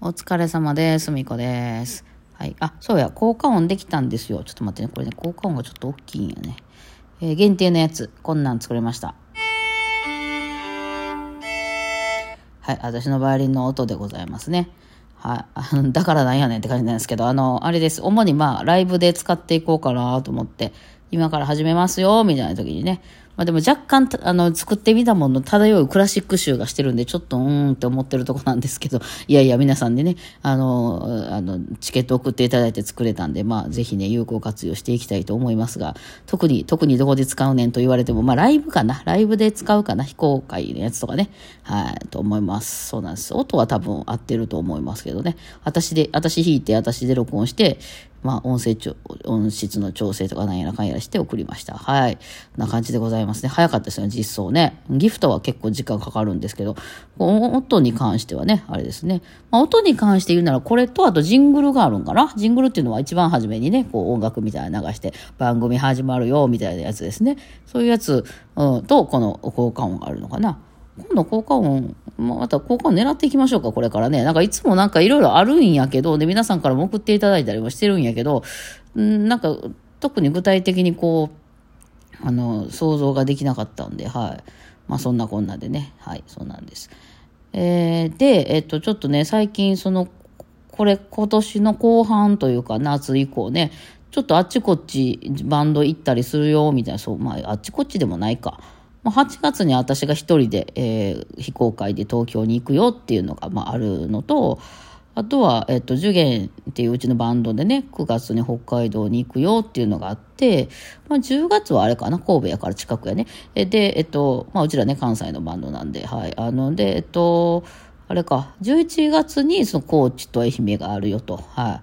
お疲れ様です。みこです。はい。あ、そうや、効果音できたんですよ。ちょっと待ってね。これね、効果音がちょっと大きいんやね。えー限定のやつ。こんなん作れました。はい。私のバイオリンの音でございますね。はい。だからなんやねんって感じなんですけど、あの、あれです。主にまあ、ライブで使っていこうかなと思って、今から始めますよ、みたいな時にね。まあでも若干、あの、作ってみたもの漂うクラシック集がしてるんで、ちょっとうーんって思ってるとこなんですけど、いやいや、皆さんでね、あの、あの、チケット送っていただいて作れたんで、まあ、ぜひね、有効活用していきたいと思いますが、特に、特にどこで使うねんと言われても、まあ、ライブかな。ライブで使うかな。非公開のやつとかね。はい、と思います。そうなんです。音は多分合ってると思いますけどね。私で、私弾いて、私で録音して、まあ、音声、音質の調整とかなんやらかんやらして送りました。はい。な感じでございますますね。早かったですよね、実装ね。ギフトは結構時間かかるんですけど、音に関してはね、あれですね。まあ、音に関して言うなら、これとあとジングルがあるんかな？ジングルっていうのは一番初めにね、こう音楽みたいな流して、番組始まるよ、みたいなやつですね。そういうやつ、うん、と、この効果音があるのかな。今度効果音、また効果音狙っていきましょうか、これからね。なんかいつもなんかいろいろあるんやけど、で、皆さんからも送っていただいたりもしてるんやけど、んなんか特に具体的にこう、あの、想像ができなかったんで、はい。まあそんなこんなでね、はい、そうなんです。えーで、えっと、ちょっとね、最近その、これ今年の後半というか夏以降ね、ちょっとあっちこっちバンド行ったりするよ、みたいな、そう、まああっちこっちでもないか。まあ8月に私が一人で、えー非公開で東京に行くよっていうのが、まああるのと、あとは、えっと、受験っていううちのバンドでね、9月に北海道に行くよっていうのがあって、まあ、10月はあれかな、神戸やから近くやね。で、えっと、まあ、うちらね、関西のバンドなんで、はい。あの、で、えっと、あれか、11月にその高知と愛媛があるよと、は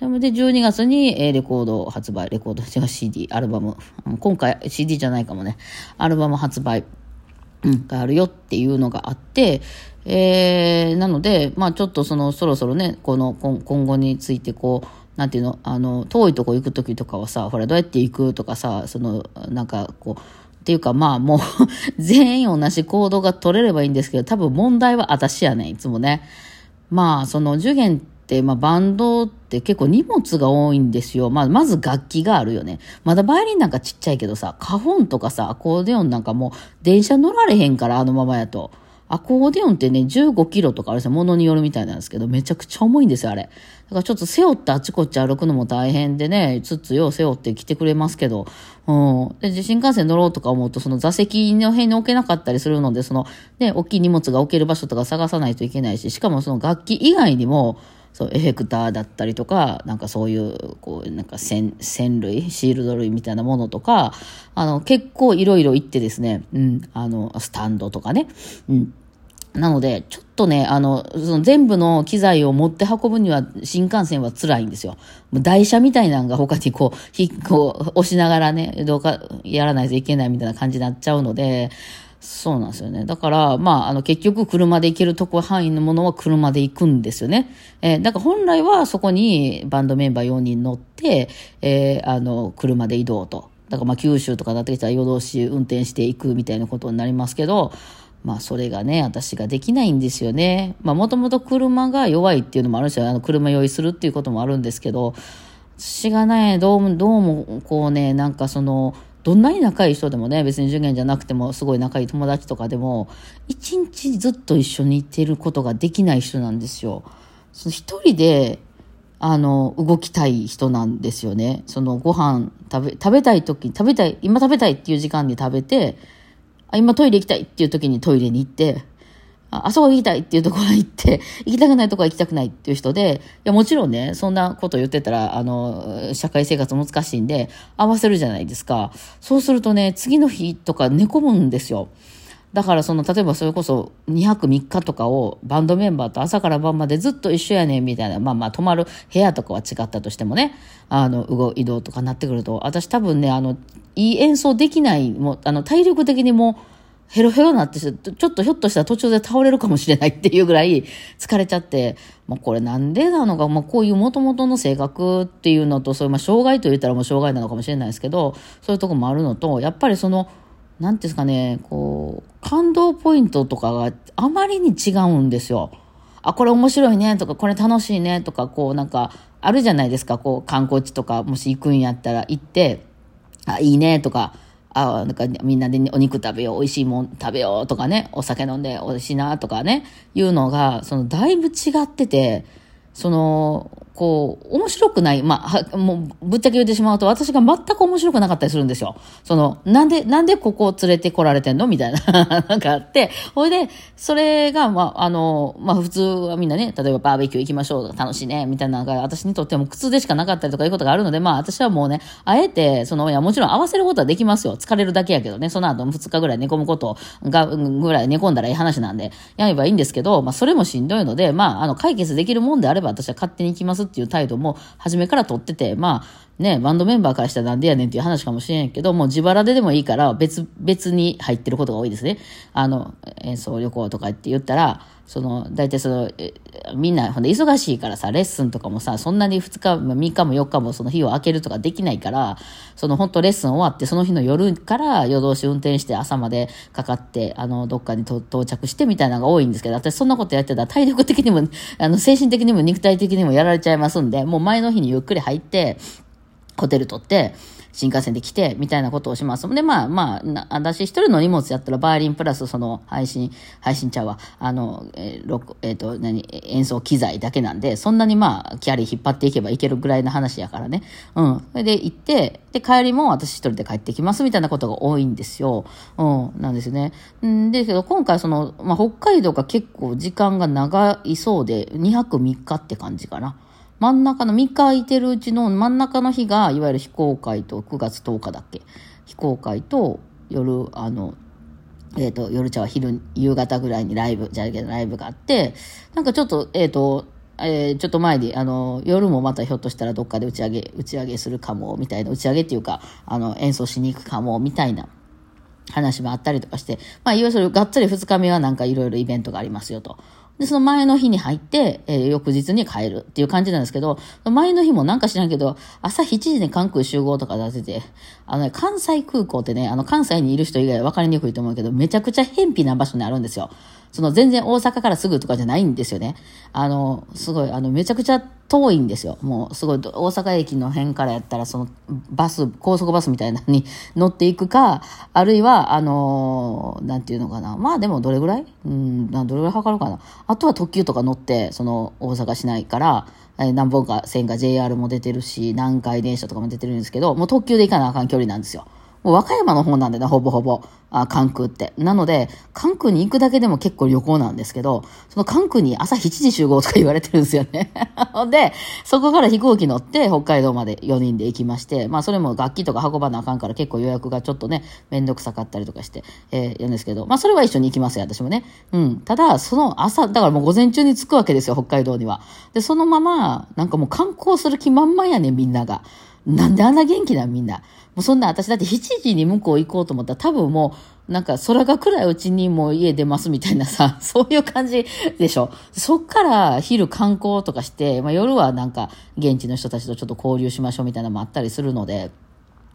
い。で、12月にえレコード発売、レコード、違う CD、アルバム、今回 CD じゃないかもね、アルバム発売。があるよっていうのがあって、えー、なので、まあちょっとその、そろそろね、この、今後についてこう、なんていうの、あの、遠いとこ行くときとかはさ、ほら、どうやって行くとかさ、その、なんかこう、っていうかまあもう 全員同じ行動が取れればいいんですけど、多分問題は私やねん、いつもね。まあ、その受験って、まあ、バンドって結構荷物が多いんですよ。まあ、まず楽器があるよね。まだバイオリンなんかちっちゃいけどさ、カホンとかさ、アコーディオンなんかもう電車乗られへんから、あのままやと。アコーディオンってね、15キロとかあれです。ものによるみたいなんですけど、めちゃくちゃ重いんですよ、あれ。だからちょっと背負ってあっちこっち歩くのも大変でね、つつよ背負って来てくれますけど、うん。で、新幹線乗ろうとか思うと、その座席の辺に置けなかったりするので、その、ね、大きい荷物が置ける場所とか探さないといけないし、しかもその楽器以外にも、そう、エフェクターだったりとか、なんかそういう、こう、なんか線、線類、シールド類みたいなものとか、あの、結構いろいろ行ってですね、うん、あの、スタンドとかね、うん。なので、ちょっとね、あの、その全部の機材を持って運ぶには新幹線は辛いんですよ。台車みたいなのが他にこう、ひこう、押しながらね、どうかやらないといけないみたいな感じになっちゃうので、そうなんですよね。だから、まあ、あの、結局車で行けるとこ範囲のものは車で行くんですよね。えーだから本来はそこにバンドメンバー4人乗って、えーあの、車で移動と。だからま、九州とかになってきたら夜通し運転していくみたいなことになりますけど、まあ、それがね、私ができないんですよね。まあ、もともと車が弱いっていうのもあるし、あの、車用意するっていうこともあるんですけど、私がね、どうも、どうも、こうね、なんかその、どんなに仲いい人でもね、別に受験じゃなくても、すごい仲いい友達とかでも、一日ずっと一緒にいてることができない人なんですよ。その一人で、あの、動きたい人なんですよね。そのご飯食べ、食べたい時に、食べたい、今食べたいっていう時間に食べて、あ今トイレ行きたいっていう時にトイレに行って、あそこ行きたいっていうところに行って、行きたくないところは行きたくないっていう人で、いやもちろんね、そんなこと言ってたら、あの、社会生活難しいんで、合わせるじゃないですか。そうするとね、次の日とか寝込むんですよ。だからその、例えばそれこそ2泊3日とかをバンドメンバーと朝から晩までずっと一緒やねんみたいな、まあまあ泊まる部屋とかは違ったとしてもね、あの、動、移動とかなってくると、私多分ね、あの、いい演奏できない、もう、あの、体力的にもう、ヘロヘロになってちょっとひょっとしたら途中で倒れるかもしれないっていうぐらい疲れちゃって、もうこれなんでなのか、まあこういう元々の性格っていうのと、そういう、まあ障害と言ったらもう障害なのかもしれないですけど、そういうとこもあるのと、やっぱりその、なんですかね、こう、感動ポイントとかがあまりに違うんですよ。あ、これ面白いねとか、これ楽しいねとか、こうなんか、あるじゃないですか、こう観光地とか、もし行くんやったら行って、あ、いいねとか、あなんかみんなでお肉食べよう、美味しいもん食べようとかね、お酒飲んで美味しいなとかね、いうのが、そのだいぶ違ってて、その、こう、面白くない。まあ、もう、ぶっちゃけ言ってしまうと、私が全く面白くなかったりするんですよ。その、なんで、なんでここを連れてこられてんの？みたいな、なんかあって、ほいで、それが、まあ、あの、まあ、普通はみんなね、例えばバーベキュー行きましょう、楽しいね、みたいなのが、私にとっても苦痛でしかなかったりとかいうことがあるので、まあ、私はもうね、あえて、その、いや、もちろん合わせることはできますよ。疲れるだけやけどね、その後2日ぐらい寝込むことが、ぐらい寝込んだらいい話なんで、やればいいんですけど、まあ、それもしんどいので、まあ、あの、解決できるもんであれば、私は勝手に行きますっていう態度も、初めから取ってて、まあ、ね、バンドメンバーからしたらなんでやねんっていう話かもしれんけど、もう自腹ででもいいから別、別に入ってることが多いですね。あの、演奏旅行とかって言ったら、その、大体その、みんな、ほんで忙しいからさ、レッスンとかもさ、そんなに2日、3日も4日もその日を空けるとかできないから、その本当レッスン終わって、その日の夜から夜通し運転して朝までかかって、あの、どっかに到着してみたいなのが多いんですけど、私そんなことやってたら体力的にも、あの、精神的にも肉体的にもやられちゃいますんで、もう前の日にゆっくり入って、ホテル取って、新幹線で来て、みたいなことをします。で、まあまあ、私一人の荷物やったら、バイオリンプラスその配信、配信ちゃうわ、あの、えー、えっ、ー、と、何、演奏機材だけなんで、そんなにまあ、キャリー引っ張っていけばいけるぐらいの話やからね。うん。それで行って、で、帰りも私一人で帰ってきますみたいなことが多いんですよ。うん、なんですね。んで、けど今回その、まあ、北海道が結構時間が長いそうで、2泊3日って感じかな。真ん中の3日空いてるうちの真ん中の日が、いわゆる非公開と9月10日だっけ？非公開と夜、あの、えっ、ー、と、夜茶は昼、夕方ぐらいにライブ、じゃあライブがあって、なんかちょっと、えっ、ー、と、えー、ちょっと前に、あの、夜もまたひょっとしたらどっかで打ち上げ、打ち上げするかも、みたいな、打ち上げっていうか、あの、演奏しに行くかも、みたいな話もあったりとかして、まあ、いわゆるがっつり2日目はなんかいろいろイベントがありますよと。で、その前の日に入って、えー、翌日に帰るっていう感じなんですけど、前の日もなんか知らんけど、朝7時に関空集合とか出せて、あのね、関西空港ってね、あの関西にいる人以外分かりにくいと思うけど、めちゃくちゃ偏僻な場所にあるんですよ。その全然大阪からすぐとかじゃないんですよね。あの、すごい、あの、めちゃくちゃ遠いんですよ。もう、すごい、大阪駅の辺からやったら、その、バス、高速バスみたいなのに乗っていくか、あるいは、あのなんていうのかな。まあでも、どれぐらい？うん、どれぐらいかかるかな。あとは特急とか乗って、その、大阪市内から、え何本か線が JR も出てるし、南海電車とかも出てるんですけど、もう特急で行かなあかん距離なんですよ。もう和歌山の方なんでね、ほぼほぼ、あ関空って。なので、関空に行くだけでも結構旅行なんですけど、その関空に朝7時集合とか言われてるんですよね。で、そこから飛行機乗って北海道まで4人で行きまして、まあそれも楽器とか運ばなあかんから結構予約がちょっとね、めんどくさかったりとかして、えー、やるんですけど、まあそれは一緒に行きますよ、私もね。うん。ただ、その朝、だからもう午前中に着くわけですよ、北海道には。で、そのまま、なんかもう観光する気満々やね、みんなが。なんであんな元気なみんな。もうそんな私だって7時に向こう行こうと思ったら多分もうなんか空が暗いうちにもう家出ますみたいなさ、そういう感じでしょ。そっから昼観光とかして、まあ夜はなんか現地の人たちとちょっと交流しましょうみたいなのもあったりするので、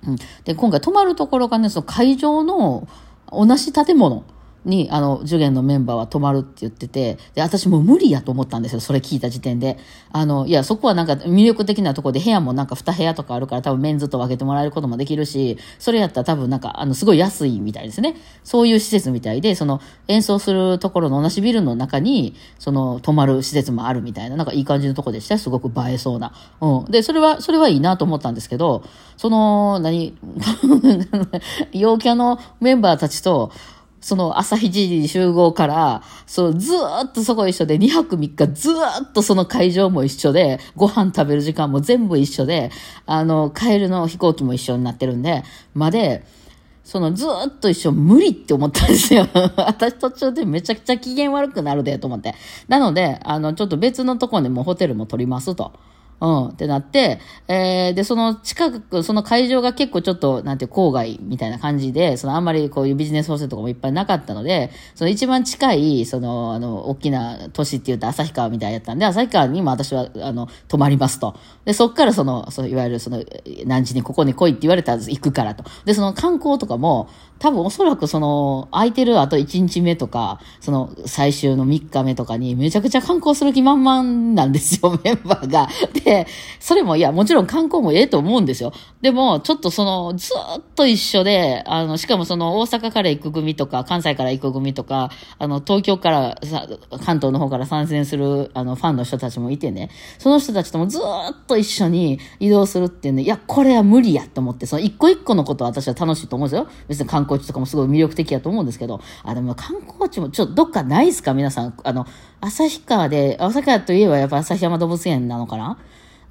うん。で、今回泊まるところがね、その会場の同じ建物。に、あの、受験のメンバーは泊まるって言ってて、で、私も無理やと思ったんですよ、それ聞いた時点で。あの、いや、そこはなんか魅力的なとこで部屋もなんか2部屋とかあるから多分メンズと分けてもらえることもできるし、それやったら多分なんか、あの、すごい安いみたいですね。そういう施設みたいで、その、演奏するところの同じビルの中に、その、泊まる施設もあるみたいな、なんかいい感じのとこでしたすごく映えそうな。うん。で、それは、それはいいなと思ったんですけど、その、何、陽キャのメンバーたちと、その朝7時集合から、そう、ずーっとそこ一緒で、2泊3日ずーっとその会場も一緒で、ご飯食べる時間も全部一緒で、あの、帰るの飛行機も一緒になってるんで、まで、そのずーっと一緒無理って思ったんですよ。私途中でめちゃくちゃ機嫌悪くなるでと思って。なので、あの、ちょっと別のところでもホテルも取りますと。うん、ってなって、えー、で、その近く、その会場が結構ちょっと、なんて郊外みたいな感じで、そのあんまりこういうビジネスホステとかもいっぱいなかったので、その一番近い、その、あの、大きな都市って言うと旭川みたいやったんで、旭川にも私は、あの、泊まりますと。で、そっからその、そのいわゆるその、何時にここに来いって言われたら行くからと。で、その観光とかも、多分おそらくその、空いてるあと1日目とか、その最終の3日目とかにめちゃくちゃ観光する気満々なんですよ、メンバーが。で、それもいや、もちろん観光もええと思うんですよ。でも、ちょっとその、ずっと一緒で、あの、しかもその大阪から行く組とか、関西から行く組とか、あの、東京から、関東の方から参戦する、あの、ファンの人たちもいてね、その人たちともずっと一緒に移動するっていうね、いや、これは無理やと思って、その一個一個のことは私は楽しいと思うんですよ。別に観光光地とかもすごい魅力的やと思うんですけど、あ、でも観光地もちょっとどっかないですか？皆さん。あの、旭川で、旭川といえばやっぱ旭山動物園なのかな？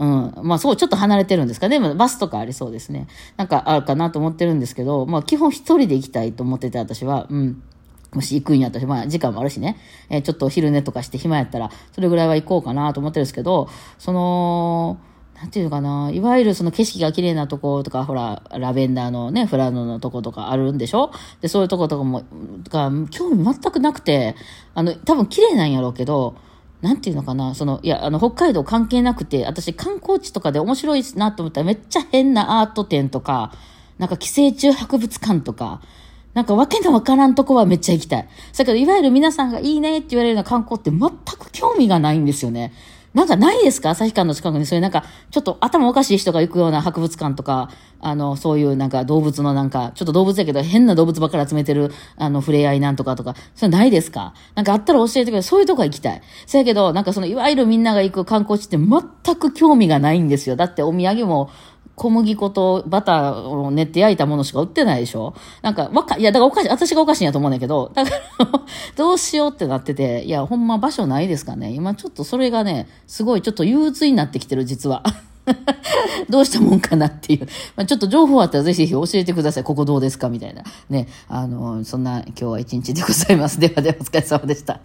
うん。まあ、そう、ちょっと離れてるんですか？ね。でも、バスとかありそうですね。なんかあるかなと思ってるんですけど、まあ、基本一人で行きたいと思ってて、私は。うん。もし行くんやったら、まあ時間もあるしね、えー、ちょっと昼寝とかして暇やったら、それぐらいは行こうかなと思ってるんですけど、その、なんていうのかな、いわゆるその景色が綺麗なとことか、ほら、ラベンダーのね、フラノのとことかあるんでしょ？で、そういうとことかも、が、興味全くなくて、あの、多分綺麗なんやろうけど、なんていうのかな、その、いや、あの、北海道関係なくて、私観光地とかで面白いなと思ったらめっちゃ変なアート展とか、なんか寄生虫博物館とか、なんかわけのわからんとこはめっちゃ行きたい。だけど、いわゆる皆さんがいいねって言われるような観光って全く興味がないんですよね。なんかないですか？旭川の近くにそういうなんか、ちょっと頭おかしい人が行くような博物館とか、あの、そういうなんか動物のなんか、ちょっと動物やけど変な動物ばっかり集めてる、あの、触れ合いなんとかとか、それないですか？なんかあったら教えてくれ。そういうとこ行きたい。そやけど、なんかその、いわゆるみんなが行く観光地って全く興味がないんですよ。だってお土産も、小麦粉とバターを練って焼いたものしか売ってないでしょ？なんか、わか、いや、だからおかしい、私がおかしいんやと思うんだけど、だからどうしようってなってて、いや、ほんま場所ないですかね。今ちょっとそれがね、すごいちょっと憂鬱になってきてる、実は。どうしたもんかなっていう。まあ、ちょっと情報あったらぜひぜひ教えてください。ここどうですか？みたいな。ね。あの、そんな今日は一日でございます。ではではお疲れ様でした。